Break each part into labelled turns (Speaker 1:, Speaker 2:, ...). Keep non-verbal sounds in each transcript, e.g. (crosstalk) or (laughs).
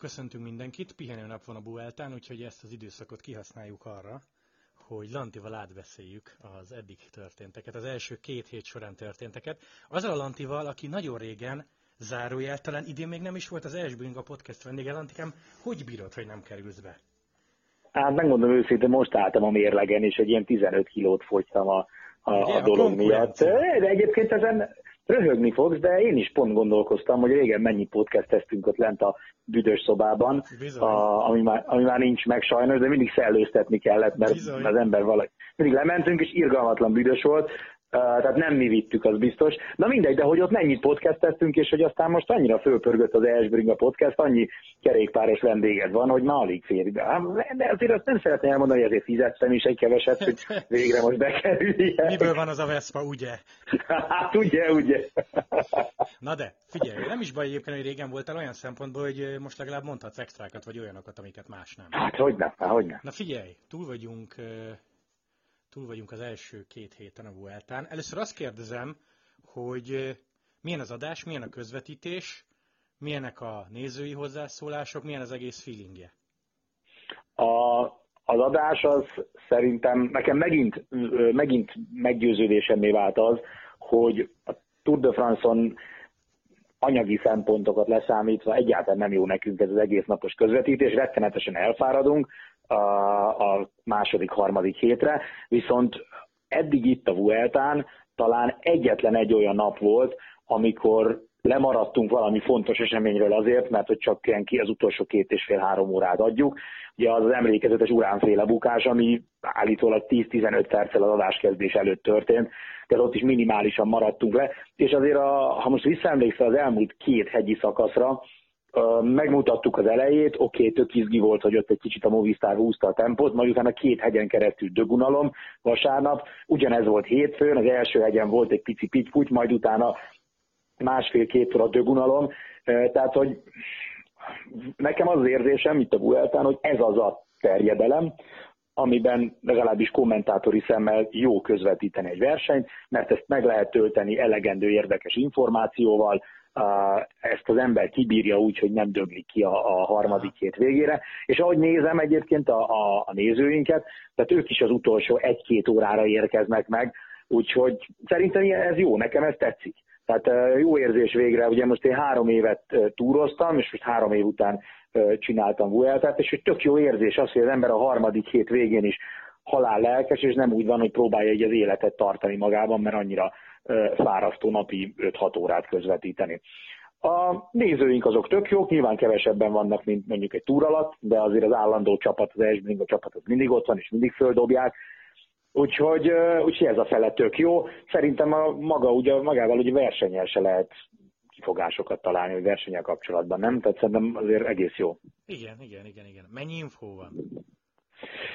Speaker 1: köszöntünk mindenkit. Pihenő nap van a Bueltán, úgyhogy ezt az időszakot kihasználjuk arra, hogy Lantival átbeszéljük az eddig történteket, az első két hét során történteket. Azzal a Lantival, aki nagyon régen zárójel, talán idén még nem is volt az Esbring a podcast vendége. Lantikám, hogy bírod, hogy nem kerülsz be?
Speaker 2: Hát megmondom őszintén, most álltam a mérlegen, és egy ilyen 15 kilót fogytam a, a, Ugye, a dolog a miatt. De egyébként ezen röhögni fogsz, de én is pont gondolkoztam, hogy régen mennyi podcasteztünk ott lent a büdös szobában, a, ami, már, ami már nincs meg sajnos, de mindig szellőztetni kellett, mert Bizony. az ember valahogy mindig lementünk, és irgalmatlan büdös volt, tehát nem mi vittük, az biztos. Na mindegy, de hogy ott mennyit podcasteztünk, és hogy aztán most annyira fölpörgött az Esbring a podcast, annyi kerékpáros vendéged van, hogy már alig fér be. De azért azt nem szeretném elmondani, hogy ezért fizettem is egy keveset, hogy végre most bekerüljen.
Speaker 1: Miből van az a Vespa, ugye?
Speaker 2: hát ugye, ugye.
Speaker 1: Na de, figyelj, nem is baj egyébként, hogy régen voltál olyan szempontból, hogy most legalább mondhatsz extrákat, vagy olyanokat, amiket más nem.
Speaker 2: Hát hogy nem, hát hogy nem.
Speaker 1: Na figyelj, túl vagyunk túl vagyunk az első két héten a Vueltán. Először azt kérdezem, hogy milyen az adás, milyen a közvetítés, milyenek a nézői hozzászólások, milyen az egész feelingje?
Speaker 2: A, az adás az szerintem, nekem megint, megint meggyőződésemmé vált az, hogy a Tour de France-on anyagi szempontokat leszámítva egyáltalán nem jó nekünk ez az egész napos közvetítés, rettenetesen elfáradunk, a, a második, harmadik hétre, viszont eddig itt a Vueltán talán egyetlen egy olyan nap volt, amikor lemaradtunk valami fontos eseményről azért, mert hogy csak ilyen ki az utolsó két és fél-három órát adjuk. Ugye az az emlékezetes uránféle bukás, ami állítólag 10-15 perccel az adáskezdés előtt történt, de ott is minimálisan maradtunk le, és azért a, ha most visszaemlékszel az elmúlt két hegyi szakaszra, megmutattuk az elejét, oké, okay, tök izgi volt, hogy ott egy kicsit a Movistar húzta a tempót, majd utána két hegyen keresztül dögunalom vasárnap, ugyanez volt hétfőn, az első hegyen volt egy pici pittyputy, majd utána másfél-két a dögunalom, tehát, hogy nekem az az érzésem itt a Vueltán, hogy ez az a terjedelem, amiben legalábbis kommentátori szemmel jó közvetíteni egy versenyt, mert ezt meg lehet tölteni elegendő érdekes információval, ezt az ember kibírja úgy, hogy nem döglik ki a, a harmadik hét végére. És ahogy nézem egyébként a, a, a nézőinket, tehát ők is az utolsó egy-két órára érkeznek meg, úgyhogy szerintem ez jó, nekem ez tetszik. Tehát jó érzés végre, ugye most én három évet túroztam, és most három év után csináltam Vueltát, és hogy tök jó érzés az, hogy az ember a harmadik hét végén is halál lelkes, és nem úgy van, hogy próbálja egy az életet tartani magában, mert annyira fárasztó napi 5-6 órát közvetíteni. A nézőink azok tök jók, nyilván kevesebben vannak, mint mondjuk egy túr alatt, de azért az állandó csapat, az Esbring, csapat az mindig ott van, és mindig földobják. Úgyhogy, úgyhogy ez a fele tök jó. Szerintem a maga, ugye, magával ugye versenyel se lehet kifogásokat találni, hogy versenyel kapcsolatban, nem? Tehát szerintem azért egész jó.
Speaker 1: Igen, igen, igen, igen. Mennyi infó van?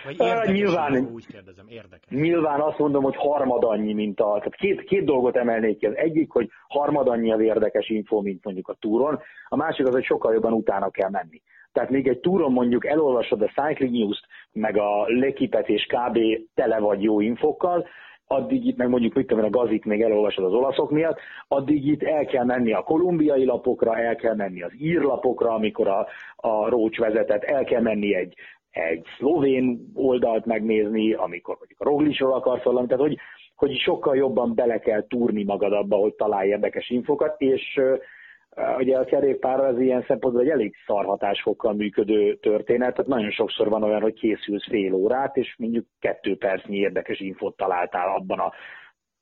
Speaker 2: Vagy érdekes, nyilván,
Speaker 1: úgy kérdezem, érdekes.
Speaker 2: Nyilván azt mondom, hogy harmad annyi, mint a... Tehát két, két dolgot emelnék ki. Az egyik, hogy harmad annyi az érdekes info, mint mondjuk a túron. A másik az, hogy sokkal jobban utána kell menni. Tehát még egy túron mondjuk elolvasod a Cycling News-t, meg a Lekipet és kb. tele vagy jó infokkal, addig itt meg mondjuk mit tudom, a gazik még elolvasod az olaszok miatt, addig itt el kell menni a kolumbiai lapokra, el kell menni az írlapokra, amikor a, a Rócs vezetett, el kell menni egy egy szlovén oldalt megnézni, amikor mondjuk a Roglisról akarsz valamit, tehát hogy, hogy sokkal jobban bele kell túrni magad abba, hogy találj érdekes infokat, és ugye a kerékpár az ilyen szempontból egy elég szarhatásfokkal működő történet, tehát nagyon sokszor van olyan, hogy készülsz fél órát, és mondjuk kettő percnyi érdekes infot találtál abban a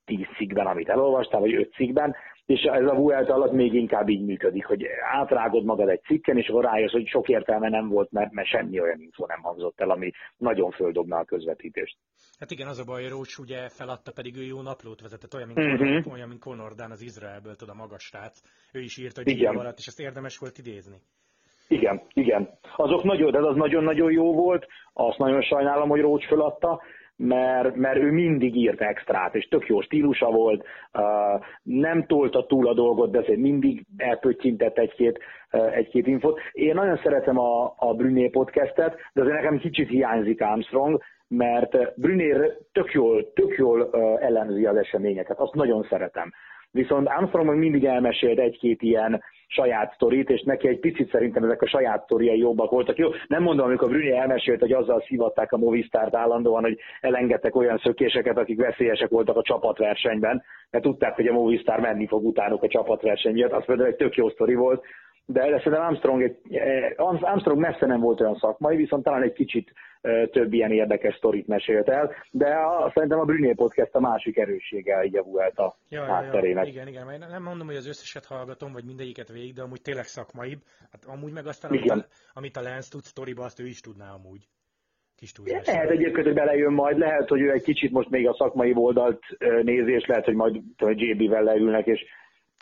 Speaker 2: tíz cikkben, amit elolvastál, vagy öt cikkben, és ez a Vuelta alatt még inkább így működik, hogy átrágod magad egy cikken, és akkor rájössz, hogy sok értelme nem volt, mert, mert semmi olyan info nem hangzott el, ami nagyon földobna a közvetítést.
Speaker 1: Hát igen, az a baj, Rócs ugye feladta, pedig ő jó naplót vezetett, olyan, mint, uh-huh. Conor, olyan, mint Conor Dan az Izraelből, tudom, a magas srác. Ő is írt, hogy igen. alatt, és ezt érdemes volt idézni.
Speaker 2: Igen, igen. Azok nagyon, de az nagyon-nagyon jó volt, azt nagyon sajnálom, hogy Rócs feladta, mert, mert ő mindig írt extrát, és tök jó stílusa volt, nem tolta túl a dolgot, de azért mindig elpöttyintett egy-két, egy-két infot. Én nagyon szeretem a, a Brüné podcastet, de azért nekem kicsit hiányzik Armstrong, mert Brüné tök jól, tök jól uh, ellenzi az eseményeket, azt nagyon szeretem. viszont Armstrong mindig elmesélt egy-két ilyen saját sztorit, és neki egy picit szerintem ezek a saját sztoriai jobbak voltak. Jó, nem mondom, amikor Brüné elmesélt, hogy azzal szivatták a Movistárt állandóan, hogy elengedtek olyan szökéseket, akik veszélyesek voltak a csapatversenyben, mert tudták, hogy a Movistar menni fog utánuk a csapatverseny miatt. Az például egy tök jó sztori volt, de szerintem Armstrong, egy, eh, Armstrong messze nem volt olyan szakmai, viszont talán egy kicsit eh, több ilyen érdekes sztorit mesélt el, de a, szerintem a Brüné Podcast a másik erőssége így a Vuelta
Speaker 1: ja, hátterének. Ja, igen, igen, mert nem mondom, hogy az összeset hallgatom, vagy mindegyiket végig, de amúgy tényleg szakmaibb. Hát amúgy meg aztán, amit a, amit a Lance tud sztoriba, azt ő is tudná amúgy.
Speaker 2: Kis túlzás. Lehet egyébként, hogy belejön majd, lehet, hogy ő egy kicsit most még a szakmai oldalt eh, nézi, és lehet, hogy majd JB-vel leülnek, és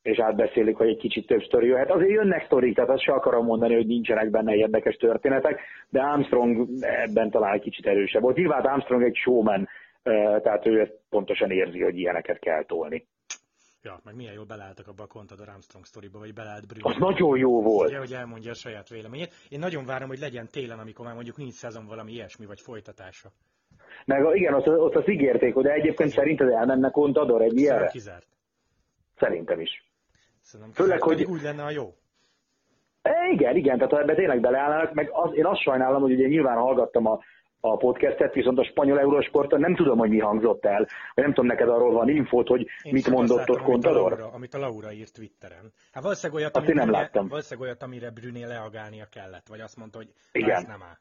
Speaker 2: és átbeszélik, hogy egy kicsit több sztori jöhet. Azért jönnek sztorik, tehát azt se akarom mondani, hogy nincsenek benne érdekes történetek, de Armstrong ebben talán egy kicsit erősebb volt. Nyilván Armstrong egy showman, tehát ő ezt pontosan érzi, hogy ilyeneket kell tolni.
Speaker 1: Ja, meg milyen jól beleálltak abba a Contador Armstrong sztoriba, vagy beleállt Brühl.
Speaker 2: Az nagyon jó volt.
Speaker 1: Ugye, hogy elmondja a saját véleményét. Én nagyon várom, hogy legyen télen, amikor már mondjuk nincs szezon valami ilyesmi, vagy folytatása.
Speaker 2: Meg igen, ott, ott az ígérték, hogy egyébként szerinted elmenne Contador egy ilyenre?
Speaker 1: Kizárt.
Speaker 2: Szerintem is.
Speaker 1: Szerintem Főleg, hogy úgy lenne a jó.
Speaker 2: E, igen, igen, tehát ha ebbe tényleg beleállnának, meg az, én azt sajnálom, hogy ugye nyilván hallgattam a, a podcastet, viszont a spanyol eurósporton nem tudom, hogy mi hangzott el, vagy nem tudom, neked arról van infót, hogy én mit mondott ott Contador?
Speaker 1: Amit, amit a Laura írt Twitteren. Hát valószínűleg olyat,
Speaker 2: azt én nem láttam.
Speaker 1: Valószínűleg olyat, amire Brüné reagálnia kellett, vagy azt mondta, hogy
Speaker 2: igen.
Speaker 1: ez nem áll.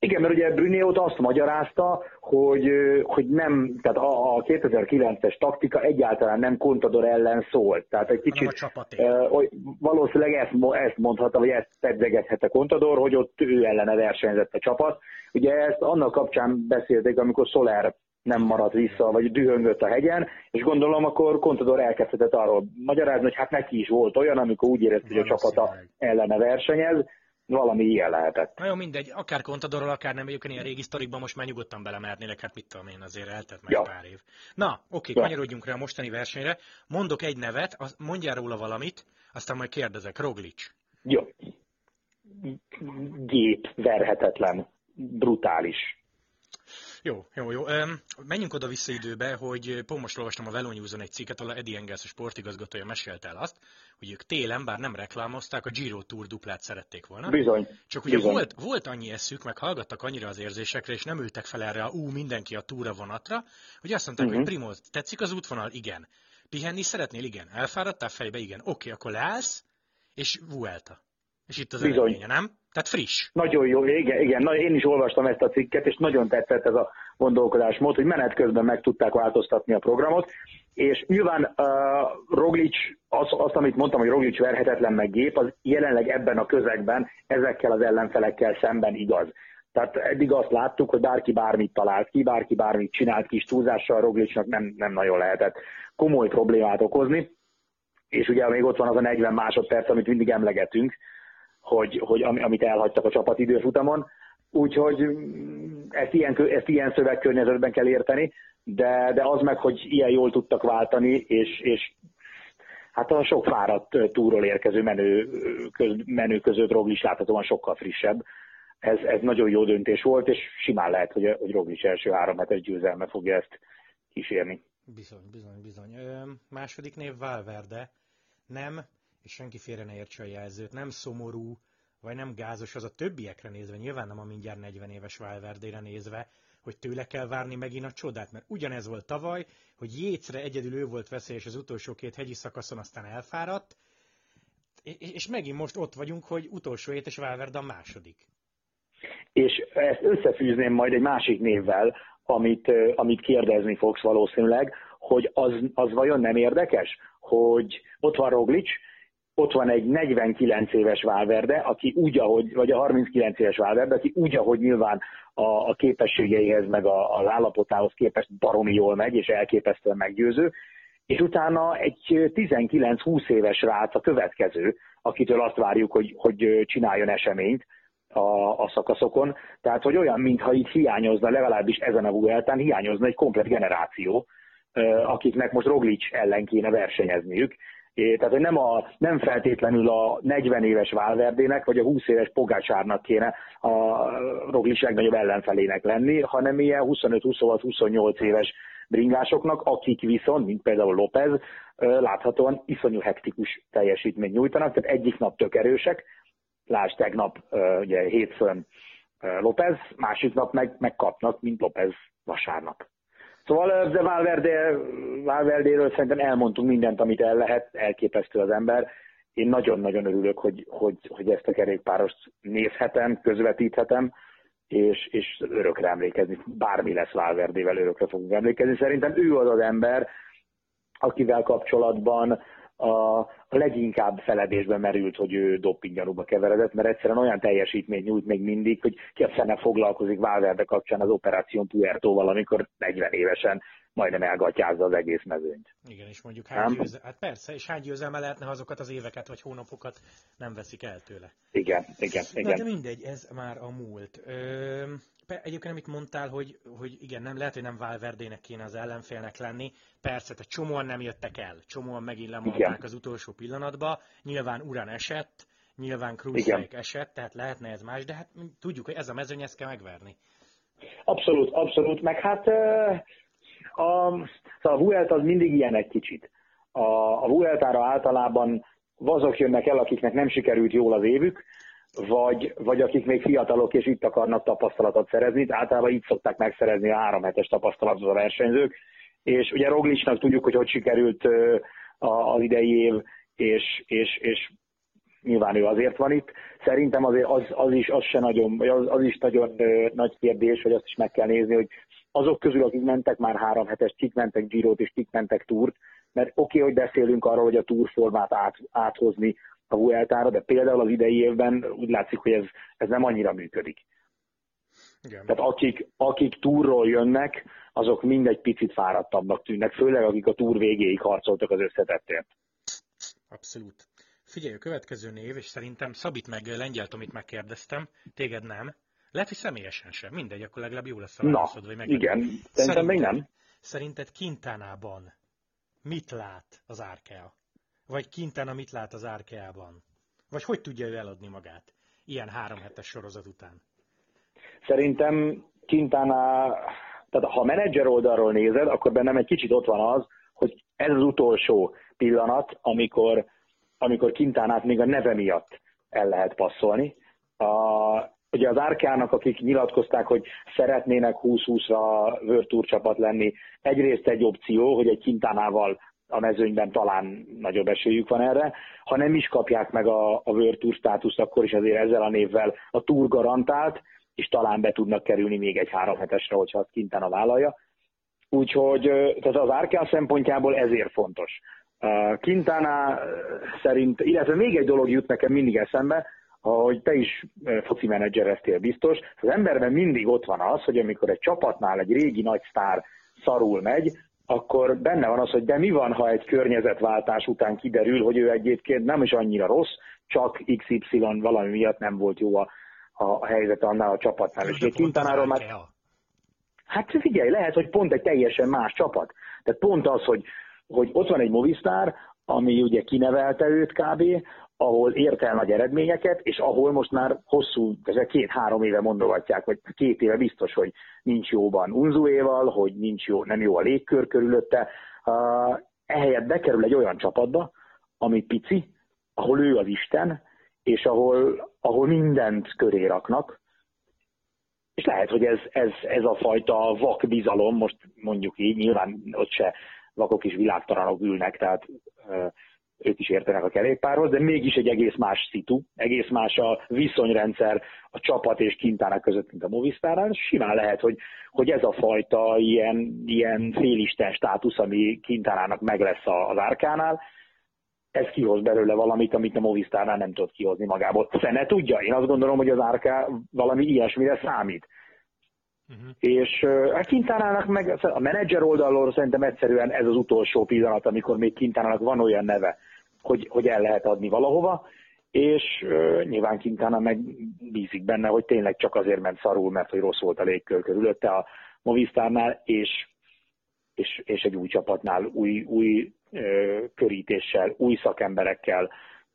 Speaker 2: Igen, mert ugye Brüné ott azt magyarázta, hogy, hogy nem, tehát a, a 2009-es taktika egyáltalán nem Contador ellen szólt. Tehát egy kicsit uh, valószínűleg ezt, ezt mondhatta, vagy ezt pedzegethette Contador, hogy ott ő ellene versenyzett a csapat. Ugye ezt annak kapcsán beszélték, amikor Soler nem maradt vissza, vagy dühöngött a hegyen, és gondolom akkor Contador elkezdhetett arról magyarázni, hogy hát neki is volt olyan, amikor úgy érezte, hogy a csapata ellene versenyez, valami ilyen lehetett.
Speaker 1: Na jó, mindegy, akár Contadorról, akár nem, egyébként ilyen régi sztorikban most már nyugodtan belemernének, hát mit tudom én, azért eltett meg ja. pár év. Na, oké, ja. kanyarodjunk rá a mostani versenyre. Mondok egy nevet, mondjál róla valamit, aztán majd kérdezek. Roglic.
Speaker 2: Jó. Gép, verhetetlen, brutális.
Speaker 1: Jó, jó, jó. Menjünk oda-vissza időbe, hogy pont most olvastam a Velonyúzon egy cikket, ahol Eddie Engels, a sportigazgatója mesélte el azt, hogy ők télen, bár nem reklámozták, a Giro Tour duplát szerették volna.
Speaker 2: Bizony.
Speaker 1: Csak ugye
Speaker 2: Bizony.
Speaker 1: Volt, volt annyi eszük, meg hallgattak annyira az érzésekre, és nem ültek fel erre a ú, mindenki a túra vonatra, hogy azt mondták, uh-huh. hogy mhm. Primoz, tetszik az útvonal? Igen. Pihenni szeretnél? Igen. Elfáradtál fejbe? Igen. Oké, akkor leállsz, és Vuelta. És itt az Bizony. eredménye, nem? Tehát friss.
Speaker 2: Nagyon jó, igen, igen. Na, én is olvastam ezt a cikket, és nagyon tetszett ez a gondolkodásmód, hogy menet közben meg tudták változtatni a programot, és nyilván uh, Roglic, az, azt, amit mondtam, hogy Roglic verhetetlen meg gép, az jelenleg ebben a közegben ezekkel az ellenfelekkel szemben igaz. Tehát eddig azt láttuk, hogy bárki bármit talált ki, bárki bármit csinált kis túlzással, Roglicnak nem, nem nagyon lehetett komoly problémát okozni. És ugye még ott van az a 40 másodperc, amit mindig emlegetünk, hogy, hogy amit elhagytak a csapat időfutamon. Úgyhogy mm, ezt ilyen, ezt ilyen szövegkörnyezetben kell érteni, de, de az meg, hogy ilyen jól tudtak váltani, és, és hát a sok fáradt túról érkező menő, köz, menő között Roglic láthatóan sokkal frissebb. Ez, ez nagyon jó döntés volt, és simán lehet, hogy, hogy Roglic első három hetes győzelme fogja ezt kísérni.
Speaker 1: Bizony, bizony, bizony. Ö, második név Valverde. Nem, és senki félre ne értse a jelzőt, nem szomorú, vagy nem gázos az a többiekre nézve, nyilván nem a mindjárt 40 éves Valverdére nézve, hogy tőle kell várni megint a csodát, mert ugyanez volt tavaly, hogy Jécre egyedül ő volt veszélyes az utolsó két hegyi szakaszon, aztán elfáradt, és megint most ott vagyunk, hogy utolsó hét és Valverde a második.
Speaker 2: És ezt összefűzném majd egy másik névvel, amit, amit kérdezni fogsz valószínűleg, hogy az, az vajon nem érdekes, hogy ott van Roglic, ott van egy 49 éves Valverde, aki úgy, ahogy, vagy a 39 éves Valverde, aki úgy, ahogy nyilván a, a képességeihez, meg a, az állapotához képest baromi jól megy, és elképesztően meggyőző, és utána egy 19-20 éves rác a következő, akitől azt várjuk, hogy, hogy csináljon eseményt a, a szakaszokon. Tehát, hogy olyan, mintha itt hiányozna, legalábbis ezen a Vueltán hiányozna egy komplet generáció, akiknek most Roglic ellen kéne versenyezniük, tehát, hogy nem, a, nem feltétlenül a 40 éves Valverdének, vagy a 20 éves Pogácsárnak kéne a Roglic legnagyobb ellenfelének lenni, hanem ilyen 25-26-28 éves bringásoknak, akik viszont, mint például López, láthatóan iszonyú hektikus teljesítményt nyújtanak, tehát egyik nap tök erősek, lásd tegnap ugye hétfőn López, másik nap meg, megkapnak, mint López vasárnap. Szóval de Valverde, Valverdéről szerintem elmondtunk mindent, amit el lehet, elképesztő az ember. Én nagyon-nagyon örülök, hogy, hogy, hogy ezt a kerékpárost nézhetem, közvetíthetem, és, és örökre emlékezni. Bármi lesz Valverdével, örökre fogunk emlékezni. Szerintem ő az az ember, akivel kapcsolatban a, leginkább feledésbe merült, hogy ő dopinggyanúba keveredett, mert egyszerűen olyan teljesítmény nyújt még mindig, hogy ki a fene foglalkozik Valverde kapcsán az Operáción Puertóval, amikor 40 évesen majdnem elgatyázza az egész mezőnyt.
Speaker 1: Igen, és mondjuk hány győze... hát persze, és hány győzelme lehetne, ha azokat az éveket vagy hónapokat nem veszik el tőle.
Speaker 2: Igen, igen, igen.
Speaker 1: Na, de mindegy, ez már a múlt. Ö, egyébként amit mondtál, hogy, hogy igen, nem lehet, hogy nem Valverdének kéne az ellenfélnek lenni. Persze, tehát csomóan nem jöttek el, csomóan megint lemondták az utolsó pillanatba. Nyilván Uran esett, nyilván Kruzek esett, tehát lehetne ez más, de hát tudjuk, hogy ez a mezőny, ezt kell megverni.
Speaker 2: Abszolút, abszolút, meg hát a, szóval a Vuelt az mindig ilyen egy kicsit. A, a Vueltára általában azok jönnek el, akiknek nem sikerült jól az évük, vagy, vagy akik még fiatalok és itt akarnak tapasztalatot szerezni, általában így szokták megszerezni a három hetes tapasztalatot a versenyzők, és ugye Roglicsnak tudjuk, hogy hogy sikerült az idei év, és, és, és nyilván ő azért van itt. Szerintem azért az, az is, az se nagyon, az, az is nagyon nagy kérdés, hogy azt is meg kell nézni, hogy azok közül, akik mentek már három hetes, kik mentek Girot és kik mentek Túrt, mert oké, okay, hogy beszélünk arról, hogy a túrformát át, áthozni a Vueltára, de például az idei évben úgy látszik, hogy ez, ez nem annyira működik. Igen. Tehát akik, akik túrról jönnek, azok mindegy picit fáradtabbnak tűnnek, főleg akik a túr végéig harcoltak az összetettért.
Speaker 1: Abszolút. Figyelj, a következő név, és szerintem Szabit meg Lengyel amit megkérdeztem, téged nem. Lehet, hogy személyesen sem. Mindegy, akkor legalább jó lesz a
Speaker 2: válaszod, vagy meg. igen. Szerintem még nem.
Speaker 1: Szerinted Kintánában mit lát az Árkea? Vagy Quintana mit lát az Árkeában? Vagy hogy tudja ő eladni magát ilyen három hetes sorozat után?
Speaker 2: Szerintem Quintana, tehát ha a menedzser oldalról nézed, akkor bennem egy kicsit ott van az, hogy ez az utolsó pillanat, amikor, amikor Quintánát még a neve miatt el lehet passzolni. A, ugye az Árkának, akik nyilatkozták, hogy szeretnének 20-20-ra World csapat lenni, egyrészt egy opció, hogy egy Kintánával a mezőnyben talán nagyobb esélyük van erre. Ha nem is kapják meg a, a World státuszt, akkor is azért ezzel a névvel a Tour garantált, és talán be tudnak kerülni még egy három hetesre, hogyha azt Quintana vállalja. Úgyhogy tehát az Arkea szempontjából ezért fontos. Quintana szerint, illetve még egy dolog jut nekem mindig eszembe, ahogy te is foci menedzsereztél biztos, az emberben mindig ott van az, hogy amikor egy csapatnál egy régi nagy sztár szarul megy, akkor benne van az, hogy de mi van, ha egy környezetváltás után kiderül, hogy ő egyébként nem is annyira rossz, csak XY valami miatt nem volt jó a, a helyzet annál a csapatnál. És Quintanáról már... Hát figyelj, lehet, hogy pont egy teljesen más csapat. Tehát pont az, hogy, hogy ott van egy Movistar, ami ugye kinevelte őt kb., ahol ért el nagy eredményeket, és ahol most már hosszú, ezek két-három éve mondogatják, vagy két éve biztos, hogy nincs jóban Unzuéval, hogy nincs jó, nem jó a légkör körülötte. Uh, ehelyett bekerül egy olyan csapatba, ami pici, ahol ő az Isten, és ahol, ahol mindent köré raknak, és lehet, hogy ez, ez, ez a fajta vak bizalom, most mondjuk így, nyilván ott se vakok is világtalanok ülnek, tehát ők is értenek a kerékpárhoz, de mégis egy egész más szitu, egész más a viszonyrendszer a csapat és kintának között, mint a Movistárnál. Simán lehet, hogy, hogy ez a fajta ilyen, ilyen félisten státusz, ami kintánának meg lesz az árkánál, ez kihoz belőle valamit, amit a Movistárnál nem tud kihozni magából. Szene tudja, én azt gondolom, hogy az árká valami ilyesmire számít. Uh-huh. És a Kintánának meg a menedzser oldalról szerintem egyszerűen ez az utolsó pillanat, amikor még Kintánának van olyan neve, hogy, hogy el lehet adni valahova, és uh, nyilván Kintána meg bízik benne, hogy tényleg csak azért ment szarul, mert hogy rossz volt a légkör körülötte a Movistárnál, és, és, és egy új csapatnál, új, új uh, körítéssel, új szakemberekkel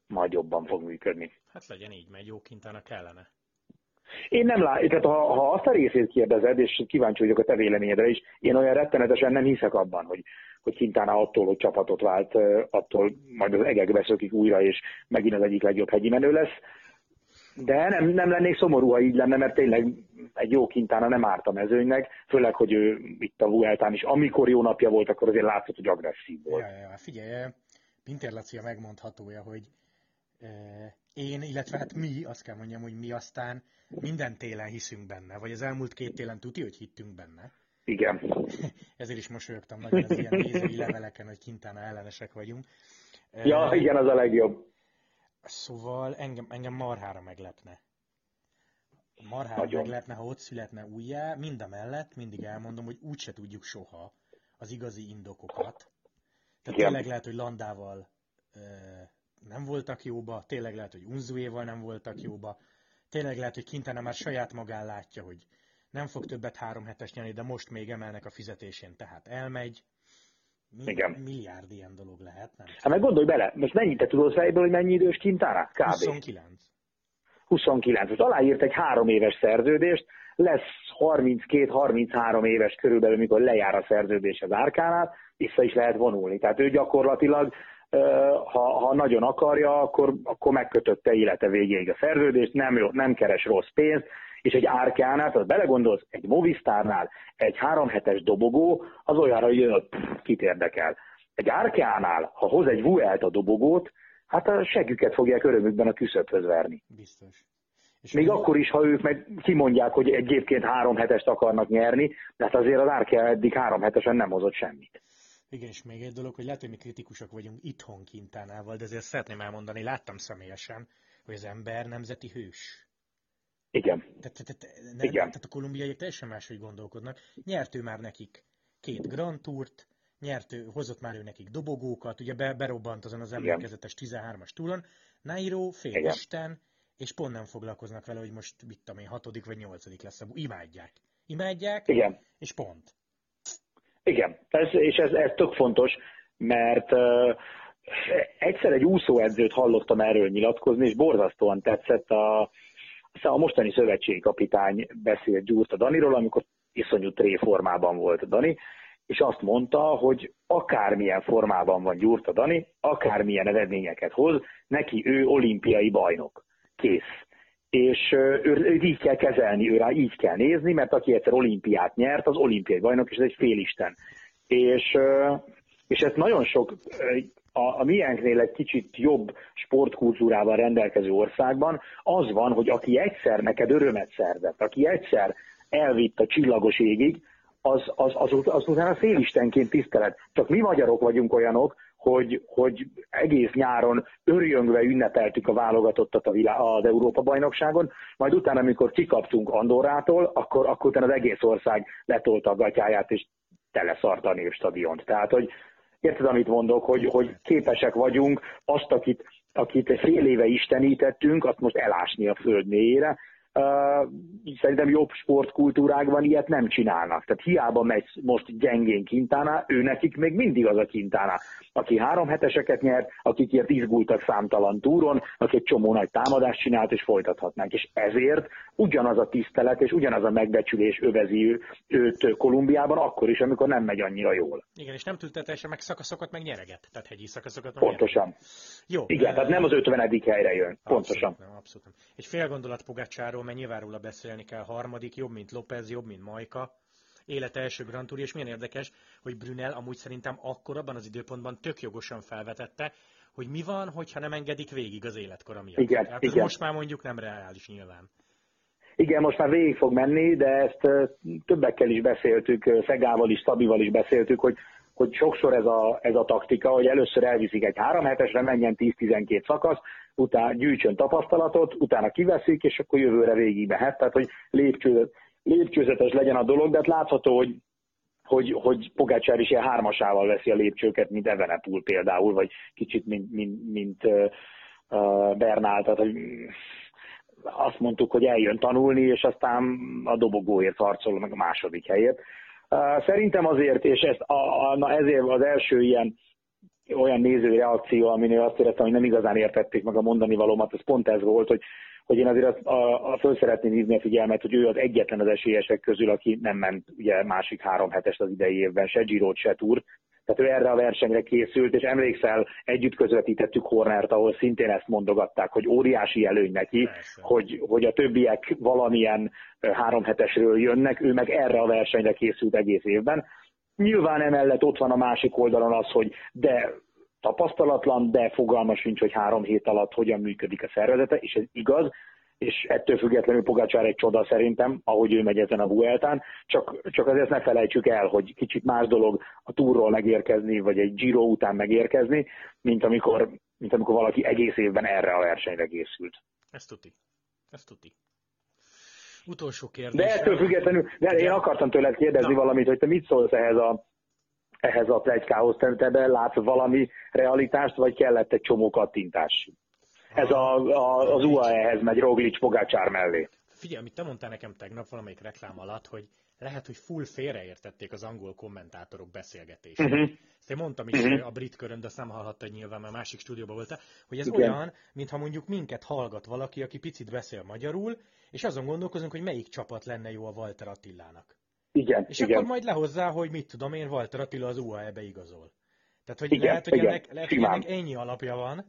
Speaker 2: majd jobban fog működni.
Speaker 1: Hát legyen így, mert jó Kintána kellene.
Speaker 2: Én nem látom, tehát ha, ha azt a részét kérdezed, és kíváncsi vagyok a te véleményedre is, én olyan rettenetesen nem hiszek abban, hogy, hogy Quintana attól, hogy csapatot vált, attól majd az egekbe szökik újra, és megint az egyik legjobb hegyi menő lesz. De nem, nem lennék szomorú, ha így lenne, mert tényleg egy jó kintána nem árt a mezőnynek, főleg, hogy ő itt a Vueltán is, amikor jó napja volt, akkor azért látszott, hogy agresszív volt.
Speaker 1: Ja, ja, figyelj, Pinter Laci a megmondhatója, hogy én, illetve hát mi, azt kell mondjam, hogy mi aztán minden télen hiszünk benne, vagy az elmúlt két télen tuti, hogy hittünk benne.
Speaker 2: Igen. (laughs)
Speaker 1: Ezért is mosolyogtam nagyon az ilyen nézői leveleken, hogy kintána ellenesek vagyunk.
Speaker 2: Ja, uh, igen, az a legjobb.
Speaker 1: Szóval engem, engem marhára meglepne. Marhára nagyon. meglepne, ha ott születne újjá, mind a mellett mindig elmondom, hogy úgyse tudjuk soha az igazi indokokat. Tehát igen. tényleg lehet, hogy Landával nem voltak jóba, tényleg lehet, hogy Unzuéval nem voltak jóba, tényleg lehet, hogy Kintana már saját magán látja, hogy nem fog többet három hetes nyerni, de most még emelnek a fizetésén, tehát elmegy. Mi, Igen. Milliárd ilyen dolog lehet, nem?
Speaker 2: Hát meg gondolj bele, most mennyit te tudod fejből, hogy mennyi idős Quintana?
Speaker 1: Kb. 29.
Speaker 2: 29. Most aláírt egy három éves szerződést, lesz 32-33 éves körülbelül, mikor lejár a szerződés az árkánál, vissza is lehet vonulni. Tehát ő gyakorlatilag ha, ha nagyon akarja, akkor, akkor megkötötte élete végéig a szerződést, nem, nem keres rossz pénzt, és egy árkánál, tehát belegondolsz, egy Movistárnál egy három hetes dobogó, az olyanra hogy kit érdekel. Egy árkánál, ha hoz egy Vuelt a dobogót, hát a següket fogják örömükben a küszöbhöz verni.
Speaker 1: Biztos.
Speaker 2: És Még akkor is, ha ők meg kimondják, hogy egyébként három hetest akarnak nyerni, de hát azért az Árkea eddig három hetesen nem hozott semmit.
Speaker 1: Igen, és még egy dolog, hogy lehet, hogy mi kritikusok vagyunk itthon Kintánával, de azért szeretném elmondani, láttam személyesen, hogy az ember nemzeti hős.
Speaker 2: Igen.
Speaker 1: Tehát, tehát, nem, Igen. tehát a kolumbiaiak teljesen máshogy gondolkodnak. Nyert ő már nekik két Grand Tourt, nyert ő, hozott már ő nekik dobogókat, ugye be, berobbant azon az emlékezetes 13-as túlon. Nairo isten, és pont nem foglalkoznak vele, hogy most mit tudom én, hatodik vagy nyolcadik lesz. Imádják. Imádják,
Speaker 2: Igen.
Speaker 1: és pont.
Speaker 2: Igen, ez, és ez, ez tök fontos, mert uh, egyszer egy úszóedzőt hallottam erről nyilatkozni, és borzasztóan tetszett a, a mostani szövetségkapitány beszélt Gyurta Daniról, amikor iszonyú tré formában volt Dani, és azt mondta, hogy akármilyen formában van Gyurta Dani, akármilyen eredményeket hoz, neki ő olimpiai bajnok. Kész. És őt így kell kezelni, őrá így kell nézni, mert aki egyszer olimpiát nyert, az olimpiai bajnok, és ez egy félisten. És, és ez nagyon sok a, a miénknél egy kicsit jobb sportkultúrával rendelkező országban az van, hogy aki egyszer neked örömet szerzett, aki egyszer elvitt a csillagos égig, az, az, az, az utána félistenként tisztelet. Csak mi magyarok vagyunk olyanok, hogy, hogy egész nyáron örjöngve ünnepeltük a válogatottat a vilá, az Európa-bajnokságon, majd utána, amikor kikaptunk Andorrától, akkor, akkor utána az egész ország letolta a gatyáját, és teleszart a stadiont. Tehát, hogy Érted, amit mondok, hogy, hogy képesek vagyunk azt, akit, akit fél éve istenítettünk, azt most elásni a föld mélyére, szerintem jobb sportkultúrákban ilyet nem csinálnak. Tehát hiába megy most gyengén kintáná, ő nekik még mindig az a kintáná, aki három heteseket nyert, akikért izgultak számtalan túron, aki egy csomó nagy támadást csinált, és folytathatnánk. És ezért ugyanaz a tisztelet és ugyanaz a megbecsülés övezi ő, őt Kolumbiában, akkor is, amikor nem megy annyira jól.
Speaker 1: Igen, és nem tüntetesen meg szakaszokat meg nyereget, tehát hegyi szakaszokat
Speaker 2: meg Pontosan. Nyereget. Jó. Igen, uh, tehát nem az ötvenedik helyre jön. Pontosan.
Speaker 1: Abszolút nem, abszolút nem. Egy fél gondolat Pogácsáról, mert nyilván róla beszélni kell. Harmadik, jobb, mint López, jobb, mint Majka. Élet első Grand Tour, és milyen érdekes, hogy Brunel amúgy szerintem akkor abban az időpontban tök jogosan felvetette, hogy mi van, hogyha nem engedik végig az életkora miatt.
Speaker 2: Igen,
Speaker 1: hát
Speaker 2: igen.
Speaker 1: most már mondjuk nem reális nyilván.
Speaker 2: Igen, most már végig fog menni, de ezt többekkel is beszéltük, Szegával is, Szabival is beszéltük, hogy hogy sokszor ez a, ez a taktika, hogy először elviszik egy három hetesre, menjen 10-12 szakasz, utána gyűjtsön tapasztalatot, utána kiveszik, és akkor jövőre végig mehet. Tehát, hogy lépcső, lépcsőzetes legyen a dolog, de hát látható, hogy hogy, hogy Pogácsár is ilyen hármasával veszi a lépcsőket, mint Evenepul például, vagy kicsit, mint, mint, mint uh, Bernál, tehát hogy azt mondtuk, hogy eljön tanulni, és aztán a dobogóért harcol meg a második helyért. Szerintem azért, és ezt a, a, na ezért az első ilyen olyan nézői reakció, aminél azt éreztem, hogy nem igazán értették meg a mondani valómat, ez pont ez volt, hogy, hogy én azért a, a, a föl szeretném hívni a figyelmet, hogy ő az egyetlen az esélyesek közül, aki nem ment ugye másik három hetest az idei évben, se Giro, se Tour, tehát ő erre a versenyre készült, és emlékszel, együtt közvetítettük Hornert, ahol szintén ezt mondogatták, hogy óriási előny neki, hogy, hogy a többiek valamilyen három hetesről jönnek, ő meg erre a versenyre készült egész évben. Nyilván emellett ott van a másik oldalon az, hogy de tapasztalatlan, de fogalma sincs, hogy három hét alatt hogyan működik a szervezete, és ez igaz, és ettől függetlenül Pogácsár egy csoda szerintem, ahogy ő megy ezen a Vueltán, csak, csak azért ne felejtsük el, hogy kicsit más dolog a túrról megérkezni, vagy egy Giro után megérkezni, mint amikor, mint amikor valaki egész évben erre a versenyre készült.
Speaker 1: Ez tuti. Ez tuti. Utolsó kérdés.
Speaker 2: De ettől függetlenül, de én akartam tőled kérdezni Na. valamit, hogy te mit szólsz ehhez a, ehhez a plegykához, te ebben látsz valami realitást, vagy kellett egy csomó kattintás? Ez a, a, az UAE-hez megy Roglic Pogácsár mellé.
Speaker 1: Figyelj, amit te mondtál nekem tegnap valamelyik reklám alatt, hogy lehet, hogy full félreértették az angol kommentátorok beszélgetését. Uh-huh. Ezt én mondtam is uh-huh. a brit körön, de azt nem hallhatta nyilván, mert másik stúdióban volt, hogy ez Igen. olyan, mintha mondjuk minket hallgat valaki, aki picit beszél magyarul, és azon gondolkozunk, hogy melyik csapat lenne jó a Walter Attilának.
Speaker 2: Igen,
Speaker 1: és
Speaker 2: igen.
Speaker 1: akkor majd lehozzá, hogy mit tudom én, Walter Attila az UAE-be igazol. Tehát, hogy igen, lehet, hogy, igen. Ennek, lehet, hogy ennek ennyi alapja van,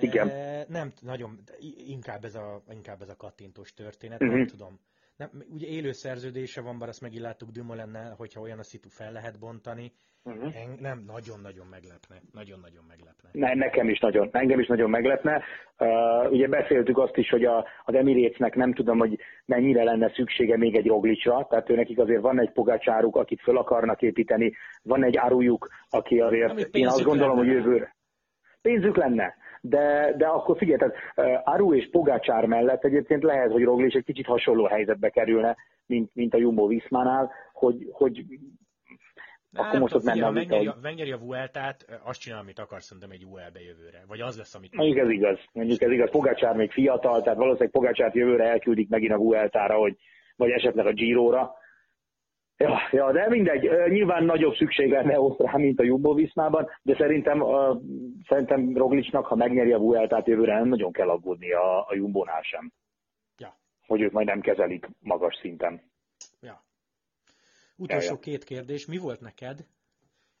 Speaker 2: igen.
Speaker 1: E, nem, nagyon, inkább ez a, inkább ez a kattintós történet, uh-huh. nem tudom. Nem, ugye élő szerződése van, bár azt megint láttuk Dumolennel, hogyha olyan a szitu fel lehet bontani. Uh-huh. En, nem, nagyon-nagyon meglepne. Nagyon-nagyon meglepne.
Speaker 2: Ne, nekem is nagyon, engem is nagyon meglepne. Uh, ugye beszéltük azt is, hogy a, az Emiratesnek nem tudom, hogy mennyire lenne szüksége még egy Roglicsra, tehát ő nekik azért van egy pogácsáruk, akit föl akarnak építeni, van egy árujuk, aki azért, én azt gondolom, lenne. hogy jövőre pénzük lenne de, de akkor figyelj, tehát uh, Aru és Pogácsár mellett egyébként lehet, hogy Roglic egy kicsit hasonló helyzetbe kerülne, mint, mint a Jumbo Viszmánál, hogy, hogy
Speaker 1: akkor hát, most ott menne, megnyeri, hogy... megnyeri a Vueltát, azt csinál, amit akar szerintem egy UL-be jövőre. Vagy az lesz, amit...
Speaker 2: Mondjuk ez igaz. Mondjuk ez igaz. Pogácsár még fiatal, tehát valószínűleg Pogácsárt jövőre elküldik megint a Vueltára, hogy, vagy esetleg a Giro-ra, Ja, ja, de mindegy, nyilván nagyobb szükség lenne ott rá, mint a Jumbo Viszmában, de szerintem, uh, szerintem Roglicsnak, ha megnyeri a Vueltát jövőre, nem nagyon kell aggódni a, a Jumbo-nál sem.
Speaker 1: Ja.
Speaker 2: Hogy ők majd nem kezelik magas szinten.
Speaker 1: Ja. Utolsó ja, ja. két kérdés. Mi volt neked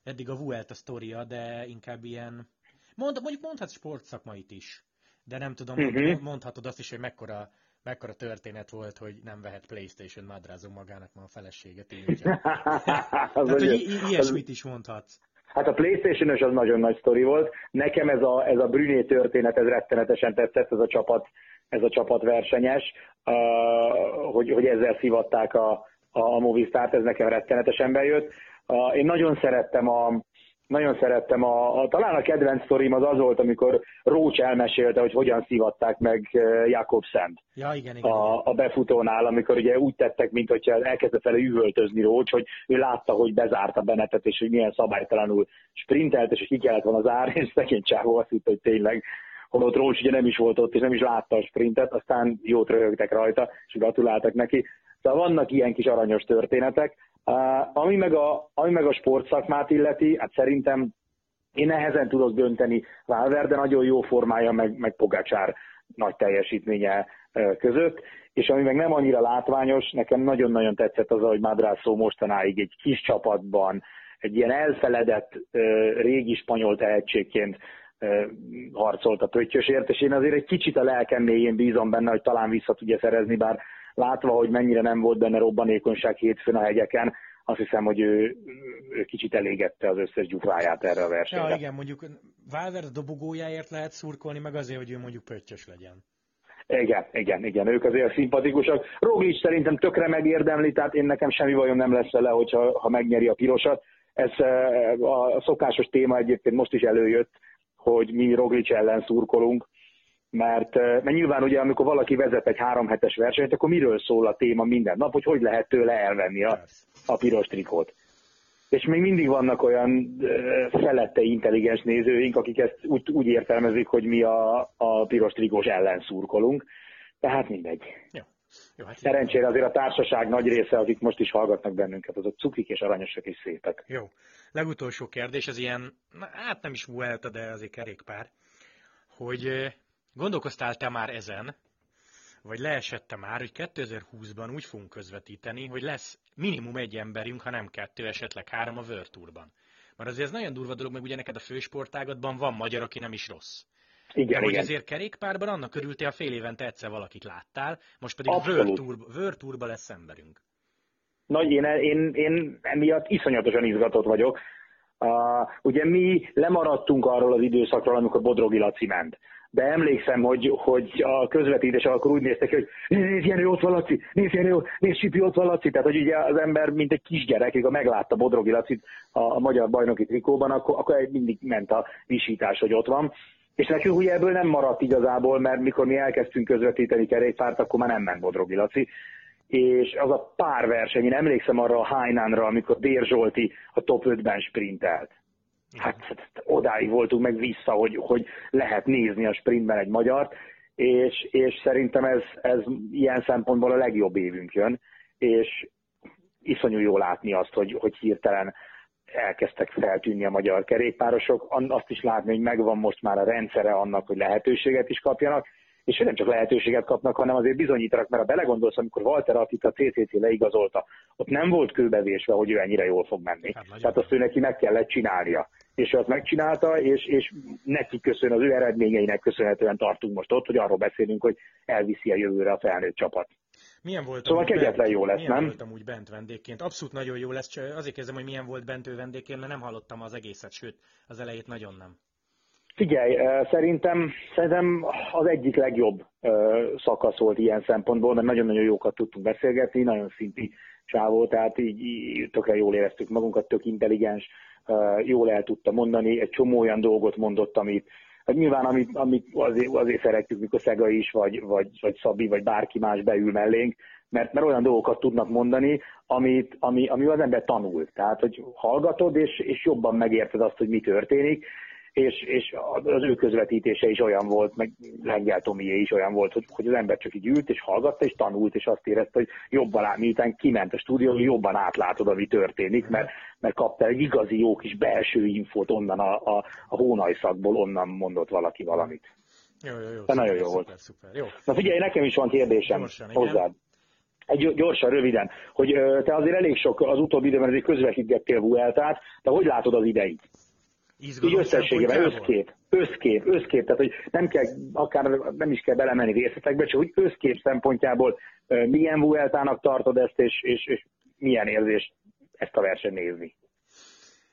Speaker 1: eddig a Vuelta sztoria, de inkább ilyen... Mond, mondjuk mondhatsz sportszakmait is, de nem tudom, uh-huh. mondhatod azt is, hogy mekkora mekkora történet volt, hogy nem vehet Playstation madrázó magának, ma a felesége tiltja. (laughs) Tehát, hogy i- ilyesmit is mondhatsz.
Speaker 2: Hát a Playstation-ös az nagyon nagy sztori volt. Nekem ez a, ez a Brüné történet, ez rettenetesen tetszett, ez a csapat, ez a csapat versenyes, uh, hogy, hogy ezzel szivatták a, a, a Movistart, ez nekem rettenetesen bejött. Uh, én nagyon szerettem a, nagyon szerettem. A, a, talán a kedvenc sztorim az az volt, amikor Rócs elmesélte, hogy hogyan szivatták meg eh, Jakobszent
Speaker 1: ja, igen, igen,
Speaker 2: a, a befutónál, amikor ugye úgy tettek, mint hogyha elkezdett vele üvöltözni Rócs, hogy ő látta, hogy bezárta Benetet, és hogy milyen szabálytalanul sprintelt, és hogy ki kellett volna zárni, és szegény csávó azt hitt, hogy tényleg holott Rócs ugye nem is volt ott, és nem is látta a sprintet, aztán jót röhögtek rajta, és gratuláltak neki. Szóval vannak ilyen kis aranyos történetek. Uh, ami, meg a, ami meg a sportszakmát illeti, hát szerintem én nehezen tudok dönteni Valverde nagyon jó formája, meg, meg Pogácsár nagy teljesítménye között, és ami meg nem annyira látványos, nekem nagyon-nagyon tetszett az, hogy Madrászó mostanáig egy kis csapatban, egy ilyen elfeledett régi spanyol tehetségként harcolt a pöttyösért, és én azért egy kicsit a lelkem mélyén bízom benne, hogy talán vissza tudja szerezni, bár látva, hogy mennyire nem volt benne robbanékonyság hétfőn a hegyeken, azt hiszem, hogy ő, ő kicsit elégette az összes gyufáját erre a versenyre.
Speaker 1: Ja, igen, mondjuk Valverde dobogójáért lehet szurkolni, meg azért, hogy ő mondjuk pöttyös legyen.
Speaker 2: Igen, igen, igen, ők azért szimpatikusak. Roglic szerintem tökre megérdemli, tehát én nekem semmi bajom nem lesz vele, hogyha, ha megnyeri a pirosat. Ez eh, a szokásos téma egyébként most is előjött, hogy mi Roglic ellen szurkolunk, mert, mert nyilván ugye amikor valaki vezet egy három hetes versenyt, akkor miről szól a téma minden nap, hogy hogy lehet tőle elvenni a, a piros trikót. És még mindig vannak olyan felette intelligens nézőink, akik ezt úgy, úgy értelmezik, hogy mi a, a piros trikós ellen szurkolunk. Tehát mindegy.
Speaker 1: Jó. Jó, hát
Speaker 2: Szerencsére azért a társaság nagy része, akik most is hallgatnak bennünket, azok cukik és aranyosak és szépek.
Speaker 1: Jó. Legutolsó kérdés, ez ilyen, hát nem is Vuelta, de azért kerékpár, hogy Gondolkoztál te már ezen, vagy leesette már, hogy 2020-ban úgy fogunk közvetíteni, hogy lesz minimum egy emberünk, ha nem kettő, esetleg három a World Tourban. Mert azért ez nagyon durva dolog, meg ugye neked a fősportágatban van magyar, aki nem is rossz.
Speaker 2: Igen,
Speaker 1: De hogy
Speaker 2: igen.
Speaker 1: azért kerékpárban annak örültél, a fél évente egyszer valakit láttál, most pedig World Tourba lesz emberünk.
Speaker 2: Nagy, én, én, én emiatt iszonyatosan izgatott vagyok. Uh, ugye mi lemaradtunk arról az időszakról, amikor Bodrogi Laci ment. De emlékszem, hogy, hogy a közvetítés akkor úgy néztek, hogy nézd, Jenő, ott van Laci, nézd, Jenő, nézd, Sipi, ott van Laci. Tehát, hogy ugye az ember, mint egy kisgyerek, amikor meglátta Bodrogi Lacit a, a magyar bajnoki trikóban, akkor, akkor mindig ment a visítás, hogy ott van. És nekünk ugye ebből nem maradt igazából, mert mikor mi elkezdtünk közvetíteni kerékpárt, akkor már nem ment Bodrogi Laci és az a pár verseny, én emlékszem arra a Hainanra, amikor Dér Zsolti a top 5-ben sprintelt. Hát, hát odáig voltunk meg vissza, hogy, hogy lehet nézni a sprintben egy magyart, és, és szerintem ez, ez ilyen szempontból a legjobb évünk jön, és iszonyú jó látni azt, hogy, hogy hirtelen elkezdtek feltűnni a magyar kerékpárosok, azt is látni, hogy megvan most már a rendszere annak, hogy lehetőséget is kapjanak, és nem csak lehetőséget kapnak, hanem azért bizonyítanak, mert ha belegondolsz, amikor Walter Attita a CCC leigazolta, ott nem volt kőbevésve, hogy ő ennyire jól fog menni.
Speaker 1: Hát,
Speaker 2: Tehát azt ő neki meg kellett csinálnia. És ő azt megcsinálta, és, és neki köszön, az ő eredményeinek köszönhetően tartunk most ott, hogy arról beszélünk, hogy elviszi a jövőre a felnőtt csapat.
Speaker 1: Milyen volt
Speaker 2: Szóval kegyetlen jó lesz,
Speaker 1: milyen
Speaker 2: nem?
Speaker 1: volt amúgy bent vendégként? Abszolút nagyon jó lesz, csak azért kezdem, hogy milyen volt bent ő vendégként, mert nem hallottam az egészet, sőt, az elejét nagyon nem.
Speaker 2: Figyelj, szerintem, szerintem az egyik legjobb szakasz volt ilyen szempontból, mert nagyon-nagyon jókat tudtunk beszélgetni, nagyon szinti csávó, tehát így, így tökre jól éreztük magunkat, tök intelligens, jól el tudta mondani, egy csomó olyan dolgot mondott, amit, hát nyilván amit, amit azért, azért szeretjük, mikor Szega is, vagy, vagy, vagy Szabi, vagy bárki más beül mellénk, mert, mert olyan dolgokat tudnak mondani, amit, ami, ami az ember tanul. Tehát, hogy hallgatod, és, és jobban megérted azt, hogy mi történik, és, és az ő közvetítése is olyan volt, meg Lengyel Tomié is olyan volt, hogy, hogy az ember csak így ült, és hallgatta, és tanult, és azt érezte, hogy jobban át, miután kiment a stúdió, jobban átlátod, ami történik, mert, mert kaptál egy igazi jó kis belső infót onnan a, a, a hónajszakból, onnan mondott valaki valamit.
Speaker 1: Jó, jó, jó.
Speaker 2: De nagyon
Speaker 1: szuper,
Speaker 2: jó volt.
Speaker 1: Szuper, szuper. Jó.
Speaker 2: Na figyelj, nekem is van kérdésem
Speaker 1: Gyorsan,
Speaker 2: hozzád. Egy gyorsan, röviden, hogy te azért elég sok az utóbbi időben azért közvetítgettél Vueltát, de hogy látod az ideit? Így
Speaker 1: Izgalom
Speaker 2: összességében,
Speaker 1: szempontjából?
Speaker 2: összkép, összkép, összkép, tehát hogy nem kell, akár nem is kell belemenni részletekbe, csak hogy összkép szempontjából milyen Vueltának tartod ezt, és, és, és milyen érzés ezt a versenyt nézni.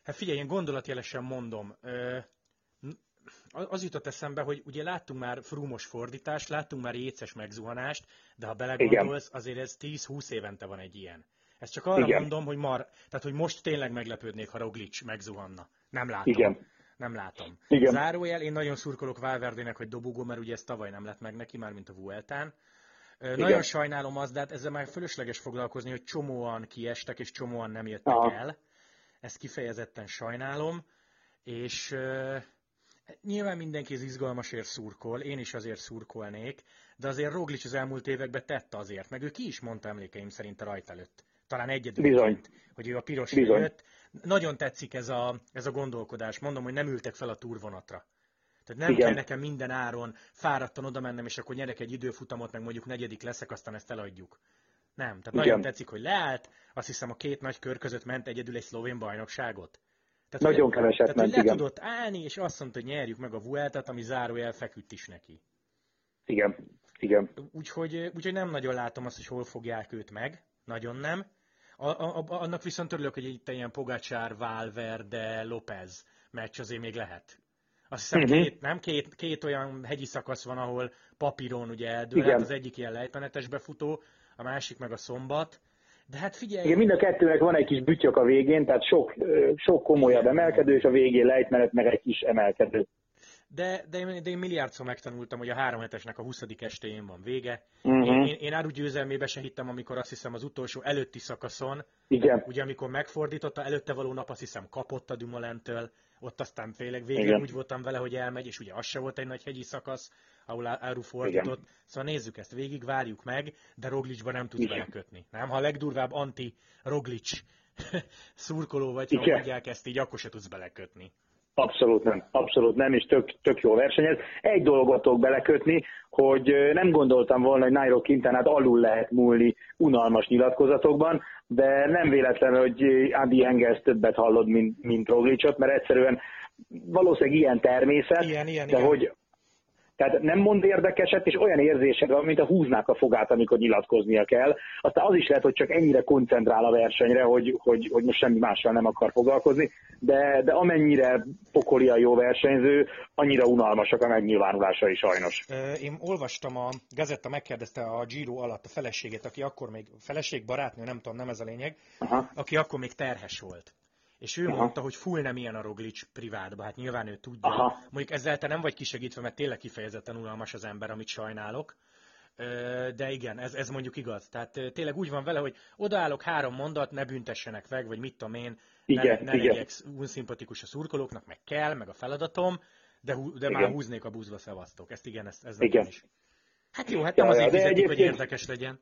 Speaker 1: Hát figyelj, én gondolatjelesen mondom. Az jutott eszembe, hogy ugye láttunk már frumos fordítást, láttunk már jéces megzuhanást, de ha belegondolsz, azért ez 10-20 évente van egy ilyen. Ezt csak arra
Speaker 2: Igen.
Speaker 1: mondom, hogy mar, tehát hogy most tényleg meglepődnék, ha Roglic megzuhanna. Nem látom.
Speaker 2: Igen.
Speaker 1: Nem látom.
Speaker 2: Igen.
Speaker 1: Zárójel, én nagyon szurkolok Valverdének, hogy dobogó, mert ugye ez tavaly nem lett meg neki, már mint a Vueltán. Ö, Nagyon sajnálom azt, de hát ezzel már fölösleges foglalkozni, hogy csomóan kiestek, és csomóan nem jöttek
Speaker 2: Aha.
Speaker 1: el. Ezt kifejezetten sajnálom, és ö, nyilván mindenki az izgalmasért szurkol, én is azért szurkolnék, de azért Roglic az elmúlt években tette azért, meg ő ki is mondta emlékeim szerint a rajt előtt. Talán egyedülként,
Speaker 2: Bizony.
Speaker 1: hogy ő a piros
Speaker 2: Bizony.
Speaker 1: jött. Nagyon tetszik ez a, ez a gondolkodás. Mondom, hogy nem ültek fel a túrvonatra. Tehát nem
Speaker 2: Igen.
Speaker 1: kell nekem minden áron fáradtan oda mennem, és akkor nyerek egy időfutamot, meg mondjuk negyedik leszek, aztán ezt eladjuk. Nem. Tehát
Speaker 2: Igen.
Speaker 1: nagyon tetszik, hogy leállt, azt hiszem a két nagy kör között ment egyedül egy szlovén bajnokságot. Tehát,
Speaker 2: Nagyon
Speaker 1: hogy,
Speaker 2: keveset
Speaker 1: tehát,
Speaker 2: ment,
Speaker 1: hogy le
Speaker 2: igen.
Speaker 1: tudott állni, és azt mondta, hogy nyerjük meg a Vueltát, ami zárójel feküdt is neki.
Speaker 2: Igen, igen.
Speaker 1: Úgyhogy, úgyhogy nem nagyon látom azt, hogy hol fogják őt meg. Nagyon nem. A, a, annak viszont örülök, hogy itt ilyen Pogacsár, Valverde, López meccs azért még lehet. Azt hiszem
Speaker 2: Mhm.
Speaker 1: két, nem? Két, két olyan hegyi szakasz van, ahol papíron ugye eldőlhet,
Speaker 2: Igen.
Speaker 1: az egyik ilyen lejtmenetes befutó, a másik meg a szombat. De hát figyelj,
Speaker 2: Igen, mind a kettőnek van egy kis bütyök a végén, tehát sok, sok komolyabb emelkedő, és a végén lejtmenet meg egy kis emelkedő.
Speaker 1: De, de, én, de én milliárdszor megtanultam, hogy a három hetesnek a 20. estéjén van vége.
Speaker 2: Mhm.
Speaker 1: Én, én, én áru győzelmébe se hittem, amikor azt hiszem az utolsó előtti szakaszon,
Speaker 2: Igen,
Speaker 1: ugye amikor megfordította, előtte való nap azt hiszem kapott a Dumoulin-től, ott aztán végén
Speaker 2: Igen.
Speaker 1: úgy voltam vele, hogy elmegy, és ugye az se volt egy nagy hegyi szakasz, ahol Áru fordított.
Speaker 2: Igen.
Speaker 1: Szóval nézzük ezt, végig várjuk meg, de Roglicba nem tudsz
Speaker 2: Igen.
Speaker 1: belekötni. Nem? Ha a legdurvább anti-Roglic (laughs) szurkoló vagy, ha
Speaker 2: Igen.
Speaker 1: mondják ezt így, akkor se tudsz belekötni.
Speaker 2: Abszolút nem, abszolút nem, és tök, tök jó versenyez. Egy dolgot tudok belekötni, hogy nem gondoltam volna, hogy Nairo Quintanát alul lehet múlni unalmas nyilatkozatokban, de nem véletlen, hogy Adi Engels többet hallod, mint, mint Roglicot, mert egyszerűen valószínűleg ilyen természet,
Speaker 1: ilyen, ilyen,
Speaker 2: de
Speaker 1: ilyen.
Speaker 2: hogy tehát nem mond érdekeset, és olyan érzésed van, mint a húznák a fogát, amikor nyilatkoznia kell. Aztán az is lehet, hogy csak ennyire koncentrál a versenyre, hogy, hogy, hogy most semmi mással nem akar foglalkozni, de, de amennyire pokoli a jó versenyző, annyira unalmasak a megnyilvánulásai sajnos.
Speaker 1: Én olvastam, a Gazetta megkérdezte a Giro alatt a feleségét, aki akkor még feleség, barátnő, nem tudom, nem ez a lényeg,
Speaker 2: Aha.
Speaker 1: aki akkor még terhes volt. És ő
Speaker 2: Aha.
Speaker 1: mondta, hogy full nem ilyen a Roglic privátba, hát nyilván ő tudja.
Speaker 2: Aha.
Speaker 1: Mondjuk ezzel te nem vagy kisegítve, mert tényleg kifejezetten unalmas az ember, amit sajnálok. De igen, ez, ez mondjuk igaz. Tehát tényleg úgy van vele, hogy odaállok három mondat, ne büntessenek meg, vagy mit tudom én,
Speaker 2: Igen,
Speaker 1: ne, ne
Speaker 2: igen.
Speaker 1: legyek unszimpatikus a szurkolóknak, meg kell, meg a feladatom, de, hú, de már húznék a buszba szevasztok. Ezt igen, ezt, ez
Speaker 2: Igen.
Speaker 1: is. Hát jó, hát nem
Speaker 2: ja,
Speaker 1: azért fizetik, hogy
Speaker 2: egyébként-
Speaker 1: érdekes legyen.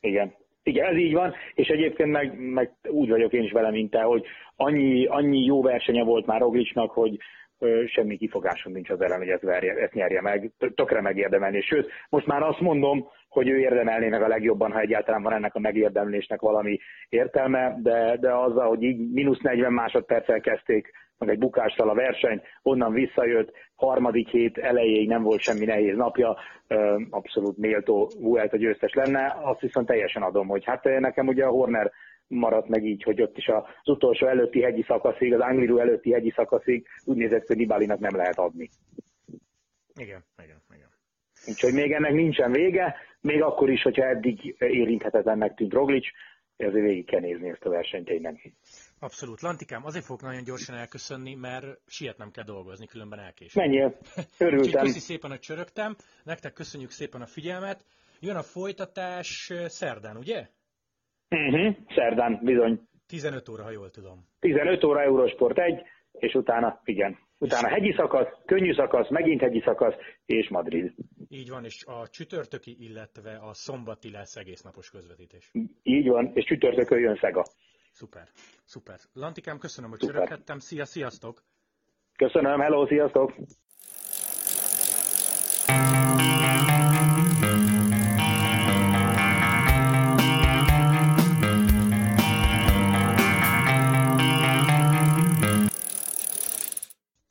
Speaker 2: Igen. Igen, ez így van, és egyébként meg, meg úgy vagyok én is vele, mint te, hogy annyi, annyi jó versenye volt már Roglicnak, hogy ö, semmi kifogásom nincs az ellen, hogy ezt, verje, ezt nyerje meg, tökre megérdemelni. Sőt, most már azt mondom, hogy ő érdemelné meg a legjobban, ha egyáltalán van ennek a megérdemlésnek valami értelme, de, de azzal, hogy így mínusz 40 másodperccel kezdték meg egy bukással a versenyt, onnan visszajött, harmadik hét elejéig nem volt semmi nehéz napja, abszolút méltó Vuelta győztes lenne, azt viszont teljesen adom, hogy hát nekem ugye a Horner maradt meg így, hogy ott is az utolsó előtti hegyi szakaszig, az Angliru előtti hegyi szakaszig úgy nézett, hogy Nibalinak nem lehet adni.
Speaker 1: Igen, igen, igen.
Speaker 2: Úgyhogy még ennek nincsen vége, még akkor is, hogyha eddig érinthetetlennek tűnt Roglic, ezért végig kell nézni ezt a versenyt tényleg.
Speaker 1: Abszolút. Lantikám, azért fogok nagyon gyorsan elköszönni, mert sietnem kell dolgozni, különben elkésem.
Speaker 2: Menjél, örültem.
Speaker 1: köszi szépen, hogy csörögtem. Nektek köszönjük szépen a figyelmet. Jön a folytatás szerdán, ugye?
Speaker 2: Uh-huh. Szerdán bizony.
Speaker 1: 15 óra, ha jól tudom.
Speaker 2: 15 óra Eurosport 1, és utána, igen, utána hegyi szakasz, könnyű szakasz, megint hegyi szakasz, és Madrid.
Speaker 1: Így van, és a csütörtöki, illetve a szombati lesz egész napos közvetítés.
Speaker 2: Így van, és csütörtökön jön Szega.
Speaker 1: Szuper, szuper. Lantikám, köszönöm, hogy csöröghettem. Szia, sziasztok!
Speaker 2: Köszönöm, hello, sziasztok!